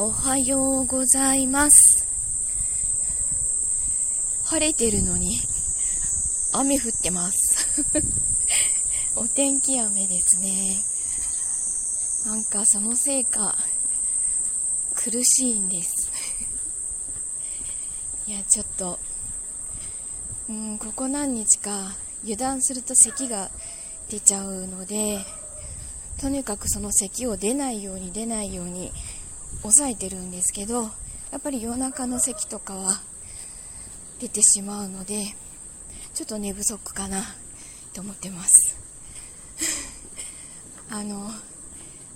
おはようございます。晴れてるのに雨降ってます。お天気雨ですね。なんかそのせいか苦しいんです。いや、ちょっと、うん、ここ何日か油断すると咳が出ちゃうので、とにかくその咳を出ないように出ないように抑えてるんですけどやっぱり夜中の咳とかは出てしまうのでちょっと寝不足かなと思ってます。あの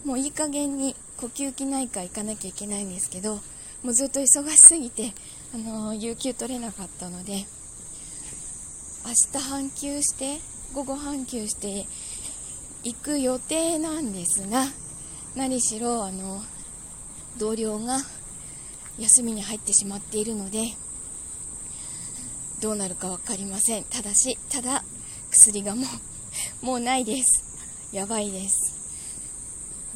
もういい加減に呼吸器内科行かなきゃいけないんですけどもうずっと忙しすぎてあの有給取れなかったので明日半休して午後半休して行く予定なんですが何しろあの同僚が休みに入ってしまっているのでどうなるか分かりません。ただしただ薬がもう もうないです。やばいです。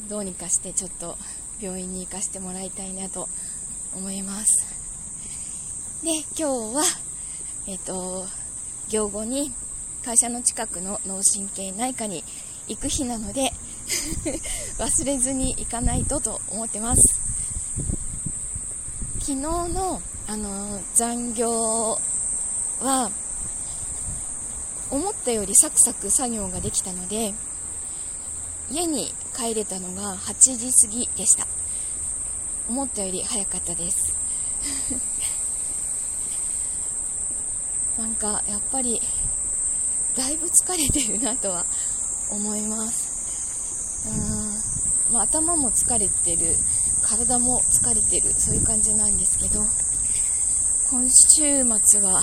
どうにかしてちょっと病院に行かせてもらいたいなと思います。で今日はえっ、と行後に会社の近くの脳神経内科に行く日なので 忘れずに行かないとと思ってます。昨日の、あの残業は思ったよりサクサク作業ができたので家に帰れたのが8時過ぎでした。思ったより早かったです。なんかやっぱりだいぶ疲れてるなとは思います。うん、まあ、頭も疲れてる体も疲れてるそういう感じなんですけど今週末は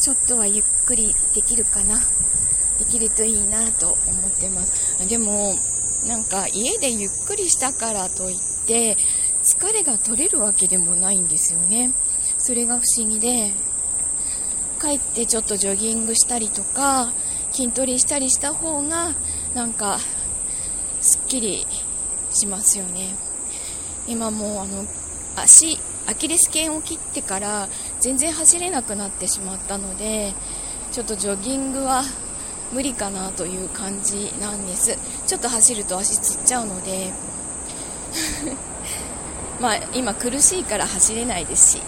ちょっとはゆっくりできるかな。できるといいなと思ってます。でもなんか家でゆっくりしたからといって疲れが取れるわけでもないんですよね。それが不思議で帰ってちょっとジョギングしたりとか筋トレしたりした方がなんかすっきりしますよね。今もうあの足アキレス腱を切ってから全然走れなくなってしまったのでちょっとジョギングは無理かなという感じなんです。ちょっと走ると足つっちゃうので。まあ今苦しいから走れないですし。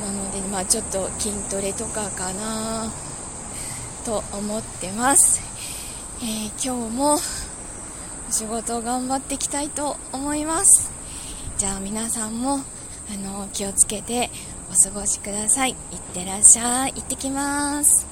なのでまあちょっと筋トレとかかなと思ってます、えー、今日も仕事頑張っていきたいと思います。じゃあ皆さんもあの気をつけてお過ごしください。いってらっしゃい。行ってきます。